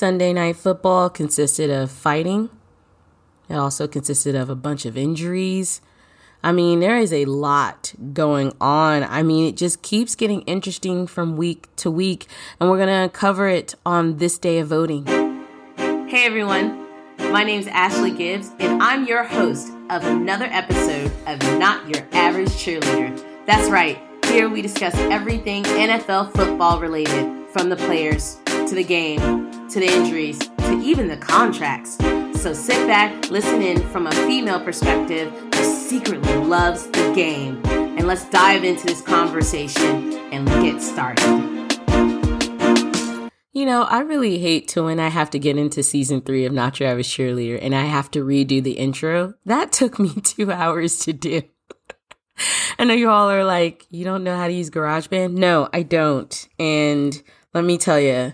Sunday night football consisted of fighting. It also consisted of a bunch of injuries. I mean, there is a lot going on. I mean, it just keeps getting interesting from week to week, and we're going to cover it on this day of voting. Hey everyone, my name is Ashley Gibbs, and I'm your host of another episode of Not Your Average Cheerleader. That's right, here we discuss everything NFL football related, from the players to the game to the injuries, to even the contracts. So sit back, listen in from a female perspective who secretly loves the game. And let's dive into this conversation and get started. You know, I really hate to when I have to get into season three of Not Your Average Cheerleader and I have to redo the intro. That took me two hours to do. I know you all are like, you don't know how to use GarageBand? No, I don't. And let me tell you,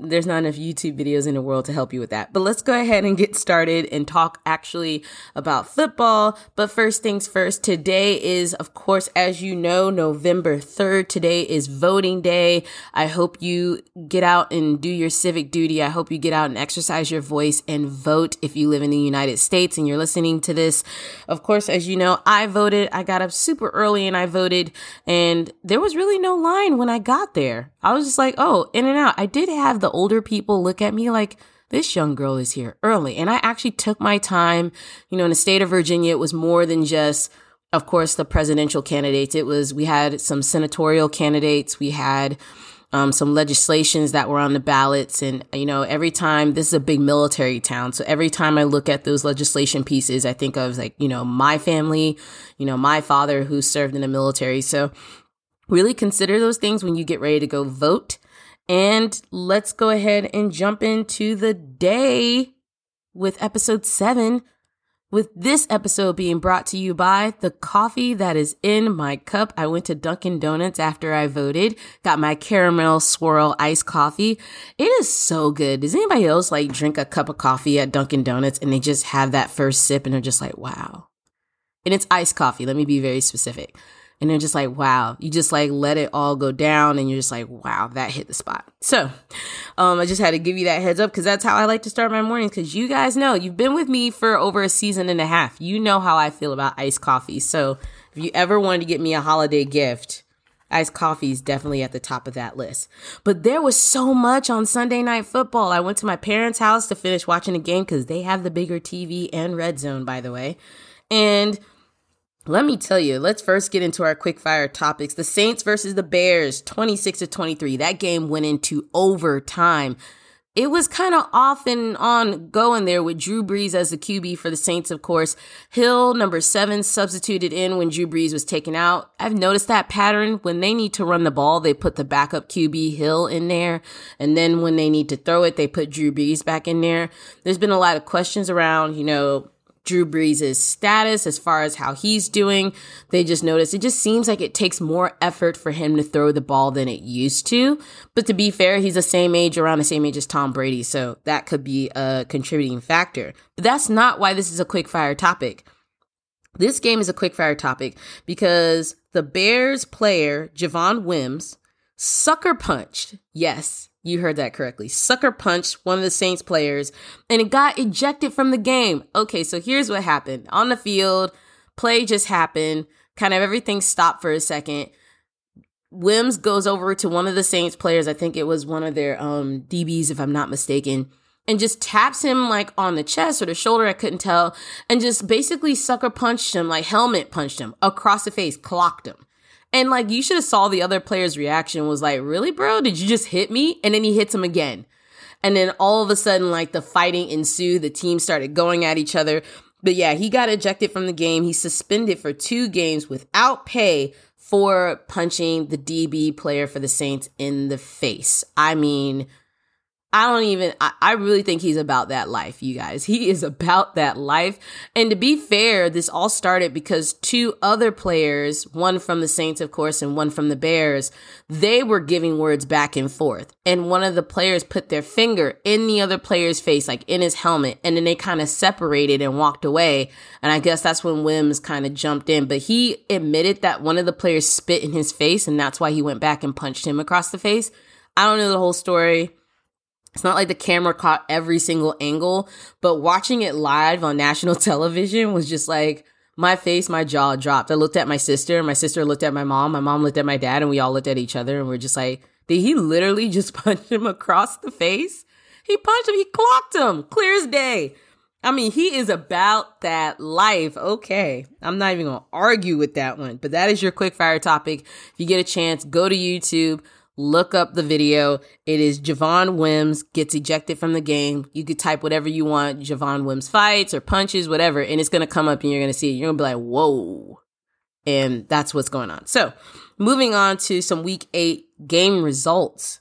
there's not enough YouTube videos in the world to help you with that. But let's go ahead and get started and talk actually about football. But first things first, today is, of course, as you know, November 3rd. Today is voting day. I hope you get out and do your civic duty. I hope you get out and exercise your voice and vote if you live in the United States and you're listening to this. Of course, as you know, I voted. I got up super early and I voted and there was really no line when I got there. I was just like, oh, in and out. I did have the older people look at me like, this young girl is here early. And I actually took my time. You know, in the state of Virginia, it was more than just, of course, the presidential candidates. It was, we had some senatorial candidates. We had, um, some legislations that were on the ballots. And, you know, every time this is a big military town. So every time I look at those legislation pieces, I think of like, you know, my family, you know, my father who served in the military. So really consider those things when you get ready to go vote. And let's go ahead and jump into the day with episode seven. With this episode being brought to you by the coffee that is in my cup. I went to Dunkin' Donuts after I voted, got my caramel swirl iced coffee. It is so good. Does anybody else like drink a cup of coffee at Dunkin' Donuts and they just have that first sip and they're just like, wow. And it's iced coffee. Let me be very specific and they're just like, wow, you just like let it all go down and you're just like, wow, that hit the spot. So, um, I just had to give you that heads up because that's how I like to start my mornings because you guys know you've been with me for over a season and a half. You know how I feel about iced coffee. So, if you ever wanted to get me a holiday gift, iced coffee is definitely at the top of that list. But there was so much on Sunday night football. I went to my parents' house to finish watching the game because they have the bigger TV and red zone, by the way. And let me tell you, let's first get into our quick fire topics. The Saints versus the Bears, 26 to 23. That game went into overtime. It was kind of off and on going there with Drew Brees as the QB for the Saints, of course. Hill, number seven, substituted in when Drew Brees was taken out. I've noticed that pattern. When they need to run the ball, they put the backup QB Hill in there. And then when they need to throw it, they put Drew Brees back in there. There's been a lot of questions around, you know, Drew Brees' status as far as how he's doing. They just noticed it just seems like it takes more effort for him to throw the ball than it used to. But to be fair, he's the same age, around the same age as Tom Brady, so that could be a contributing factor. But that's not why this is a quick fire topic. This game is a quick fire topic because the Bears player, Javon Wims, sucker punched. Yes, you heard that correctly. Sucker punched one of the Saints players and it got ejected from the game. Okay, so here's what happened. On the field, play just happened. Kind of everything stopped for a second. Wims goes over to one of the Saints players. I think it was one of their um, DBs, if I'm not mistaken, and just taps him like on the chest or the shoulder. I couldn't tell. And just basically sucker punched him, like helmet punched him across the face, clocked him. And like you should have saw the other player's reaction was like, "Really, bro? Did you just hit me?" And then he hits him again. And then all of a sudden like the fighting ensued. The team started going at each other. But yeah, he got ejected from the game. He's suspended for 2 games without pay for punching the DB player for the Saints in the face. I mean, I don't even, I, I, really think he's about that life, you guys. He is about that life. And to be fair, this all started because two other players, one from the Saints, of course, and one from the Bears, they were giving words back and forth. And one of the players put their finger in the other player's face, like in his helmet, and then they kind of separated and walked away. And I guess that's when Wims kind of jumped in. But he admitted that one of the players spit in his face, and that's why he went back and punched him across the face. I don't know the whole story It's not like the camera caught every single angle, but watching it live on national television was just like my face, my jaw dropped. I looked at my sister, my sister looked at my mom, my mom looked at my dad, and we all looked at each other and we're just like, did he literally just punch him across the face? He punched him, he clocked him, clear as day. I mean, he is about that life. Okay. I'm not even going to argue with that one, but that is your quick fire topic. If you get a chance, go to YouTube, look up the video. It is Javon Wims gets ejected from the game. You could type whatever you want, Javon Wims fights or punches, whatever, and it's to come up and you're to see it. You're to be like, whoa. And that's what's going on. So moving on to some week eight game results.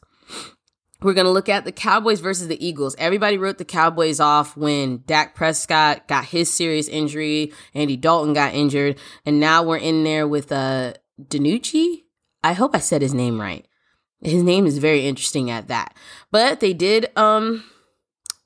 We're going to look at the Cowboys versus the Eagles. Everybody wrote the Cowboys off when Dak Prescott got his serious injury, Andy Dalton got injured, and now we're in there with uh DiNucci. I hope I said his name right. His name is very interesting at that. But they did um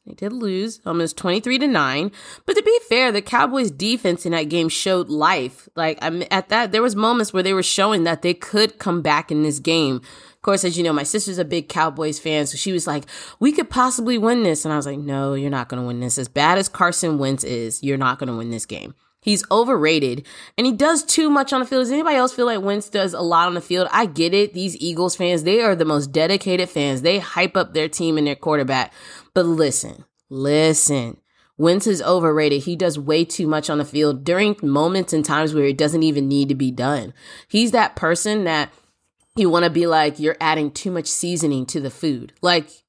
they did lose almost 23 to 9. But to be fair, the Cowboys defense in that game showed life. Like I'm at that there was moments where they were showing that they could come back in this game. Of course, as you know, my sister's a big Cowboys fan, so she was like, "We could possibly win this." And I was like, "No, you're not going to win this. As bad as Carson Wentz is, you're not going to win this game." He's overrated and he does too much on the field. Does anybody else feel like Wentz does a lot on the field? I get it. These Eagles fans, they are the most dedicated fans. They hype up their team and their quarterback. But listen, listen. Wentz is overrated. He does way too much on the field during moments and times where it doesn't even need to be done. He's that person that you want to be like, you're adding too much seasoning to the food. Like,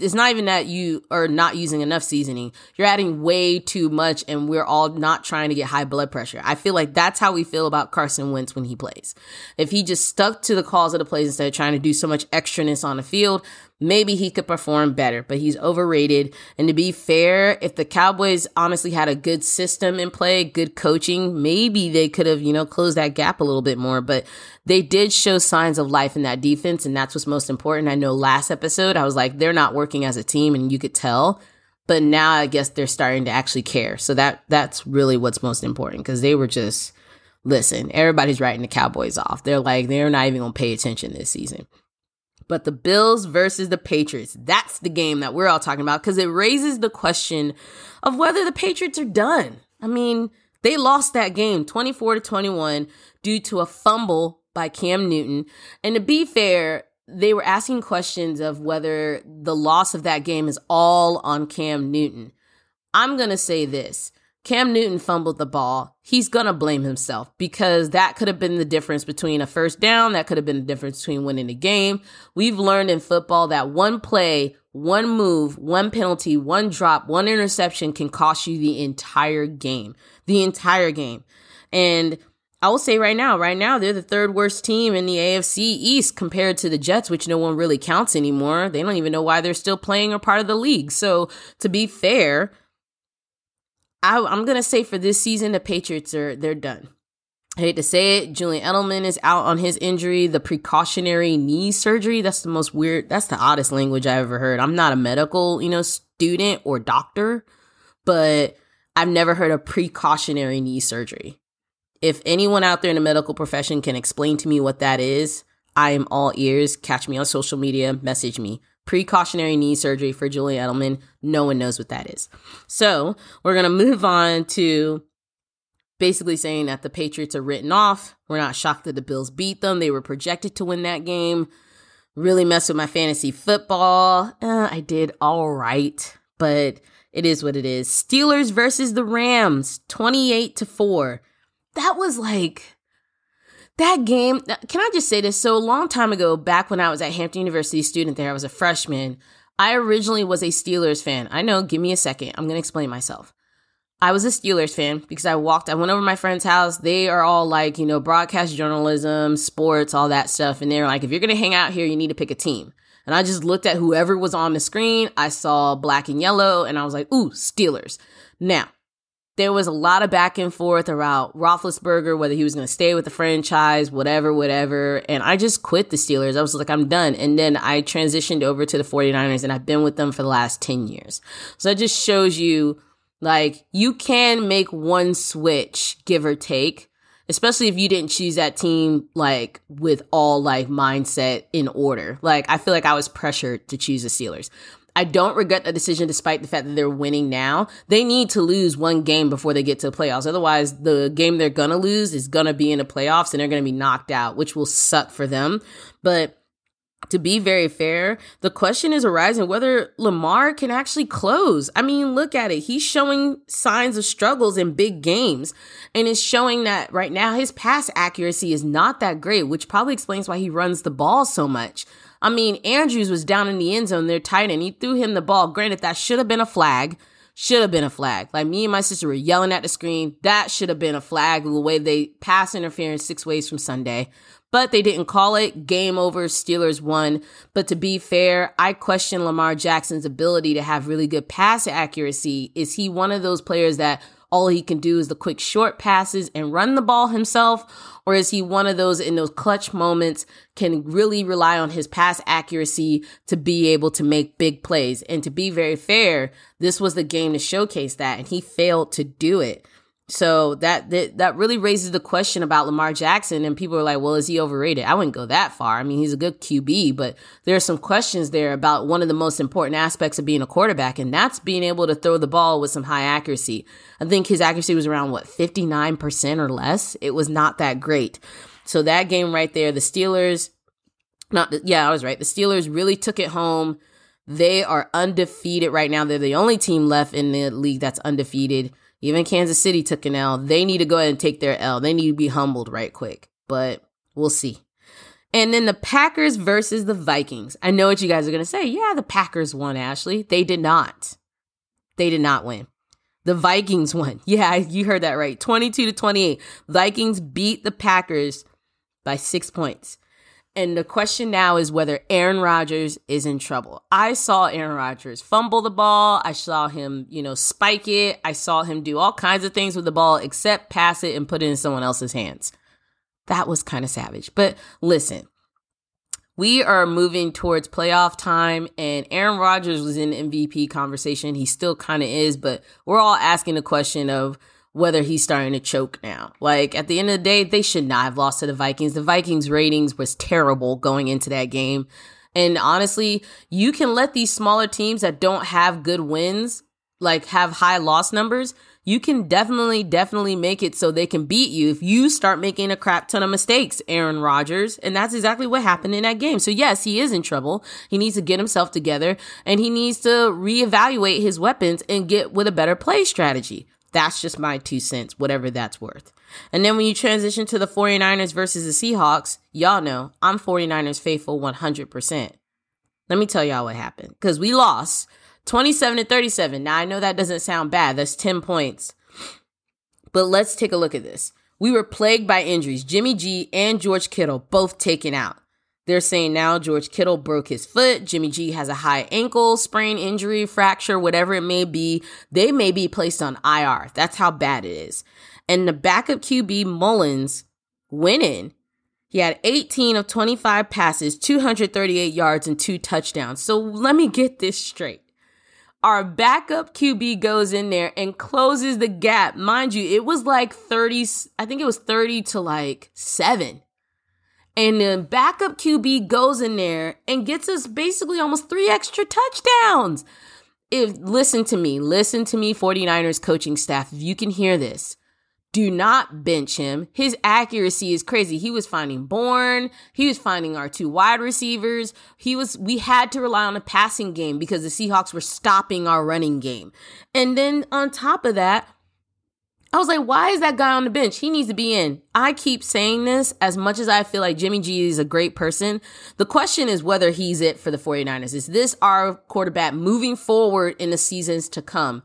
it's not even that you are not using enough seasoning. You're adding way too much, and we're all not trying to get high blood pressure. I feel like that's how we feel about Carson Wentz when he plays. If he just stuck to the calls of the plays instead of trying to do so much extraness on the field, maybe he could perform better, but he's overrated. And to be fair, if the Cowboys honestly had a good system in play, good coaching, maybe they could have, you know, closed that gap a little bit more. But they did show signs of life in that defense, and that's what's most important. I know last episode I was like, they're not working as a team, and you could tell. But now I guess they're starting to actually care. So that that's really what's most important because they were just listen, everybody's writing the Cowboys off. They're like, they're not even gonna pay attention this season. But the Bills versus the Patriots, that's the game that we're all talking about because it raises the question of whether the Patriots are done. I mean, they lost that game 24 to 21 due to a fumble by Cam Newton. And to be fair, they were asking questions of whether the loss of that game is all on Cam Newton. I'm going to say this Cam Newton fumbled the ball, he's going to blame himself because that could have been the difference between a first down. That could have been the difference between winning the game. We've learned in football that one play, one move, one penalty, one drop, one interception can cost you the entire game. The entire game. And I will say right now, right now, they're the third worst team in the AFC East compared to the Jets, which no one really counts anymore. They don't even know why they're still playing or part of the league. So, to be fair, I, I'm gonna say for this season, the Patriots are they're done. I hate to say it, Julian Edelman is out on his injury, the precautionary knee surgery. That's the most weird, that's the oddest language I ever heard. I'm not a medical, you know, student or doctor, but I've never heard of precautionary knee surgery. If anyone out there in the medical profession can explain to me what that is, I am all ears. Catch me on social media, message me precautionary knee surgery for Julian Edelman. No one knows what that is. So we're going to move on to basically saying that the Patriots are written off. We're not shocked that the Bills beat them. They were projected to win that game. Really messed with my fantasy football. Uh, I did all right, but it is what it is. Steelers versus the Rams, 28 to 4. That was like that game, uh, can I just say this? So a long time ago, back when I was at Hampton University student there, I was a freshman. I originally was a Steelers fan. I know, give me a second. I'm going to explain myself. I was a Steelers fan because I walked, I went over my friend's house. They are all like, you know, broadcast journalism, sports, all that stuff. And they're like, if you're going to hang out here, you need to pick a team. And I just looked at whoever was on the screen. I saw black and yellow and I was like, ooh, Steelers. Now, there was a lot of back and forth around Roethlisberger, whether he was going to stay with the franchise, whatever, whatever. And I just quit the Steelers. I was like, I'm done. And then I transitioned over to the 49ers and I've been with them for the last 10 years. So that just shows you like you can make one switch, give or take, especially if you didn't choose that team like with all like mindset in order. Like I feel like I was pressured to choose the Steelers. I don't regret the decision despite the fact that they're winning now. They need to lose one game before they get to the playoffs. Otherwise, the game they're going to lose is going to be in the playoffs and they're going to be knocked out, which will suck for them. But to be very fair, the question is arising whether Lamar can actually close. I mean, look at it. He's showing signs of struggles in big games and is showing that right now his pass accuracy is not that great, which probably explains why he runs the ball so much. I mean, Andrews was down in the end zone, they're tight end. He threw him the ball. Granted, that should have been a flag. Should have been a flag. Like me and my sister were yelling at the screen. That should have been a flag the way they pass interference six ways from Sunday but they didn't call it. Game over. Steelers won. But to be fair, I question Lamar Jackson's ability to have really good pass accuracy. Is he one of those players that all he can do is the quick short passes and run the ball himself? Or is he one of those in those clutch moments can really rely on his pass accuracy to be able to make big plays? And to be very fair, this was the game to showcase that, and he failed to do it. So that, that that really raises the question about Lamar Jackson, and people are like, "Well, is he overrated?" I wouldn't go that far. I mean, he's a good QB, but there are some questions there about one of the most important aspects of being a quarterback, and that's being able to throw the ball with some high accuracy. I think his accuracy was around what fifty nine percent or less. It was not that great. So that game right there, the Steelers, not yeah, I was right. The Steelers really took it home. They are undefeated right now. They're the only team left in the league that's undefeated. Even Kansas City took an L. They need to go ahead and take their L. They need to be humbled right quick, but we'll see. And then the Packers versus the Vikings. I know what you guys are going to say. Yeah, the Packers won, Ashley. They did not. They did not win. The Vikings won. Yeah, you heard that right. 22 to 28. Vikings beat the Packers by six points. And the question now is whether Aaron Rodgers is in trouble. I saw Aaron Rodgers fumble the ball. I saw him, you know, spike it. I saw him do all kinds of things with the ball except pass it and put it in someone else's hands. That was kind of savage. But listen, we are moving towards playoff time and Aaron Rodgers was in MVP conversation. He still kind of is, but we're all asking the question of whether he's starting to choke now. Like at the end of the day, they should not have lost to the Vikings. The Vikings ratings was terrible going into that game. And honestly, you can let these smaller teams that don't have good wins, like have high loss numbers, you can definitely, definitely make it so they can beat you if you start making a crap ton of mistakes, Aaron Rodgers. And that's exactly what happened in that game. So yes, he is in trouble. He needs to get himself together and he needs to reevaluate his weapons and get with a better play strategy. That's just my two cents, whatever that's worth. And then when you transition to the 49ers versus the Seahawks, y'all know I'm 49ers faithful 100%. Let me tell y'all what happened because we lost 27 to 37. Now I know that doesn't sound bad. That's 10 points. But let's take a look at this. We were plagued by injuries. Jimmy G and George Kittle both taken out. They're saying now George Kittle broke his foot. Jimmy G has a high ankle sprain, injury, fracture, whatever it may be. They may be placed on IR. That's how bad it is. And the backup QB Mullens went in. He had 18 of 25 passes, 238 yards, and two touchdowns. So let me get this straight. Our backup QB goes in there and closes the gap. Mind you, it was like 30, I think it was 30 to like seven and the backup QB goes in there and gets us basically almost three extra touchdowns. If listen to me, listen to me 49ers coaching staff. If you can hear this, do not bench him. His accuracy is crazy. He was finding Bourne, he was finding our two wide receivers. He was we had to rely on a passing game because the Seahawks were stopping our running game. And then on top of that, I was like, why is that guy on the bench? He needs to be in. I keep saying this as much as I feel like Jimmy G is a great person. The question is whether he's it for the 49ers. Is this our quarterback moving forward in the seasons to come?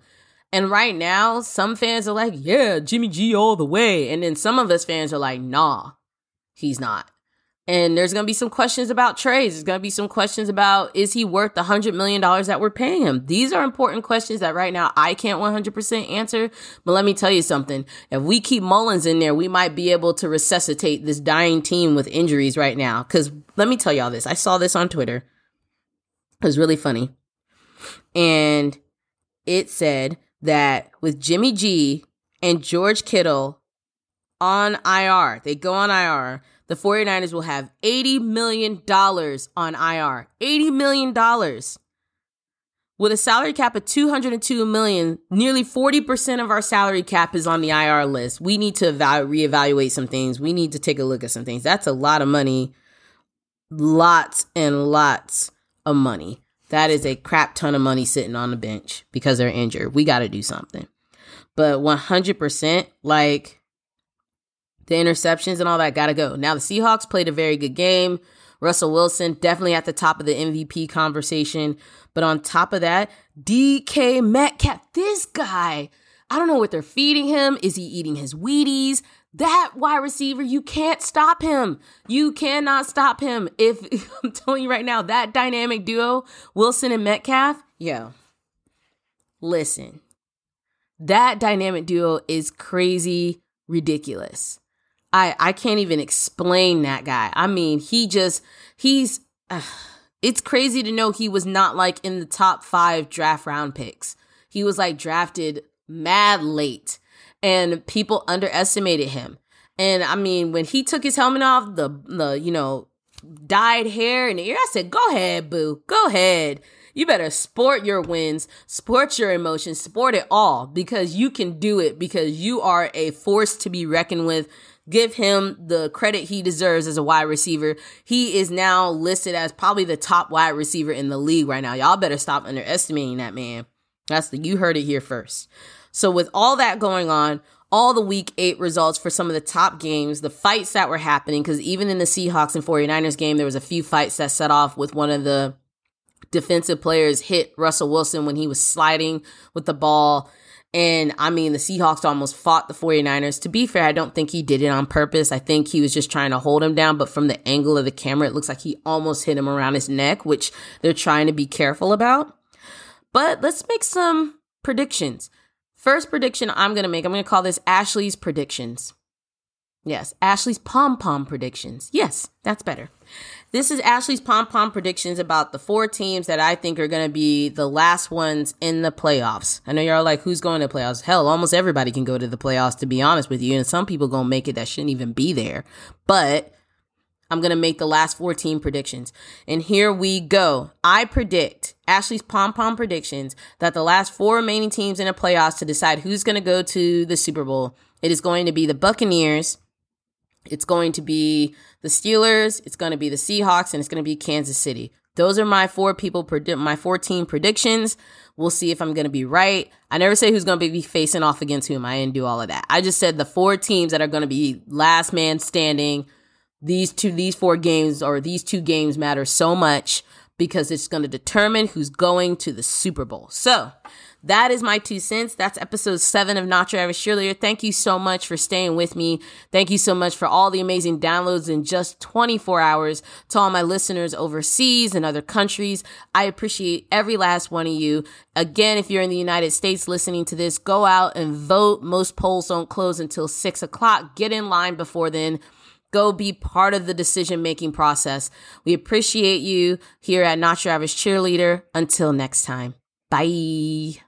And right now, some fans are like, yeah, Jimmy G all the way. And then some of us fans are like, nah, he's not. And there's going to be some questions about trades. There's going to be some questions about is he worth the $100 million that we're paying him? These are important questions that right now I can't 100% answer. But let me tell you something. If we keep Mullens in there, we might be able to resuscitate this dying team with injuries right now. Because let me tell y'all this. I saw this on Twitter. It was really funny. And it said that with Jimmy G and George Kittle on IR, they go on IR the 49ers will have $80 million on IR. $80 million. With a salary cap of 202 million, nearly 40% of our salary cap is on the IR list. We need to evalu- reevaluate some things. We need to take a look at some things. That's a lot of money. Lots and lots of money. That is a crap ton of money sitting on the bench because they're injured. We got to do something. But 100%, like the interceptions and all that got to go. Now, the Seahawks played a very good game. Russell Wilson definitely at the top of the MVP conversation. But on top of that, DK Metcalf, this guy, I don't know what they're feeding him. Is he eating his Wheaties? That wide receiver, you can't stop him. You cannot stop him. If I'm telling you right now, that dynamic duo, Wilson and Metcalf, yo, listen, that dynamic duo is crazy ridiculous. I I can't even explain that guy. I mean, he just he's uh, it's crazy to know he was not like in the top 5 draft round picks. He was like drafted mad late and people underestimated him. And I mean, when he took his helmet off, the the you know, dyed hair and the ear, I said, "Go ahead, boo. Go ahead." You better sport your wins, sport your emotions, sport it all because you can do it because you are a force to be reckoned with give him the credit he deserves as a wide receiver. He is now listed as probably the top wide receiver in the league right now. Y'all better stop underestimating that man. That's the you heard it here first. So with all that going on, all the week 8 results for some of the top games, the fights that were happening cuz even in the Seahawks and 49ers game there was a few fights that set off with one of the defensive players hit Russell Wilson when he was sliding with the ball and I mean, the Seahawks almost fought the 49ers. To be fair, I don't think he did it on purpose. I think he was just trying to hold him down. But from the angle of the camera, it looks like he almost hit him around his neck, which they're trying to be careful about. But let's make some predictions. First prediction I'm going to make, I'm going to call this Ashley's predictions. Yes, Ashley's pom pom predictions. Yes, that's better. This is Ashley's pom pom predictions about the four teams that I think are going to be the last ones in the playoffs. I know you're like, who's going to playoffs? Hell, almost everybody can go to the playoffs, to be honest with you. And some people going to make it that shouldn't even be there. But I'm going to make the last four team predictions. And here we go. I predict Ashley's pom pom predictions that the last four remaining teams in the playoffs to decide who's going to go to the Super Bowl. It is going to be the Buccaneers. It's going to be the Steelers, it's going to be the Seahawks, and it's going to be Kansas City. Those are my four people, my 14 predictions. We'll see if I'm going to be right. I never say who's going to be facing off against whom. I didn't do all of that. I just said the four teams that are going to be last man standing. These two, these four games or these two games matter so much because it's going to determine who's going to the Super Bowl. So that is my two cents. That's episode seven of Not Your Average Cheerleader. Thank you so much for staying with me. Thank you so much for all the amazing downloads in just 24 hours to all my listeners overseas and other countries. I appreciate every last one of you. Again, if you're in the United States listening to this, go out and vote. Most polls don't close until six o'clock. Get in line before then go be part of the decision making process. We appreciate you here at Not Your Average Cheerleader. Until next time, bye.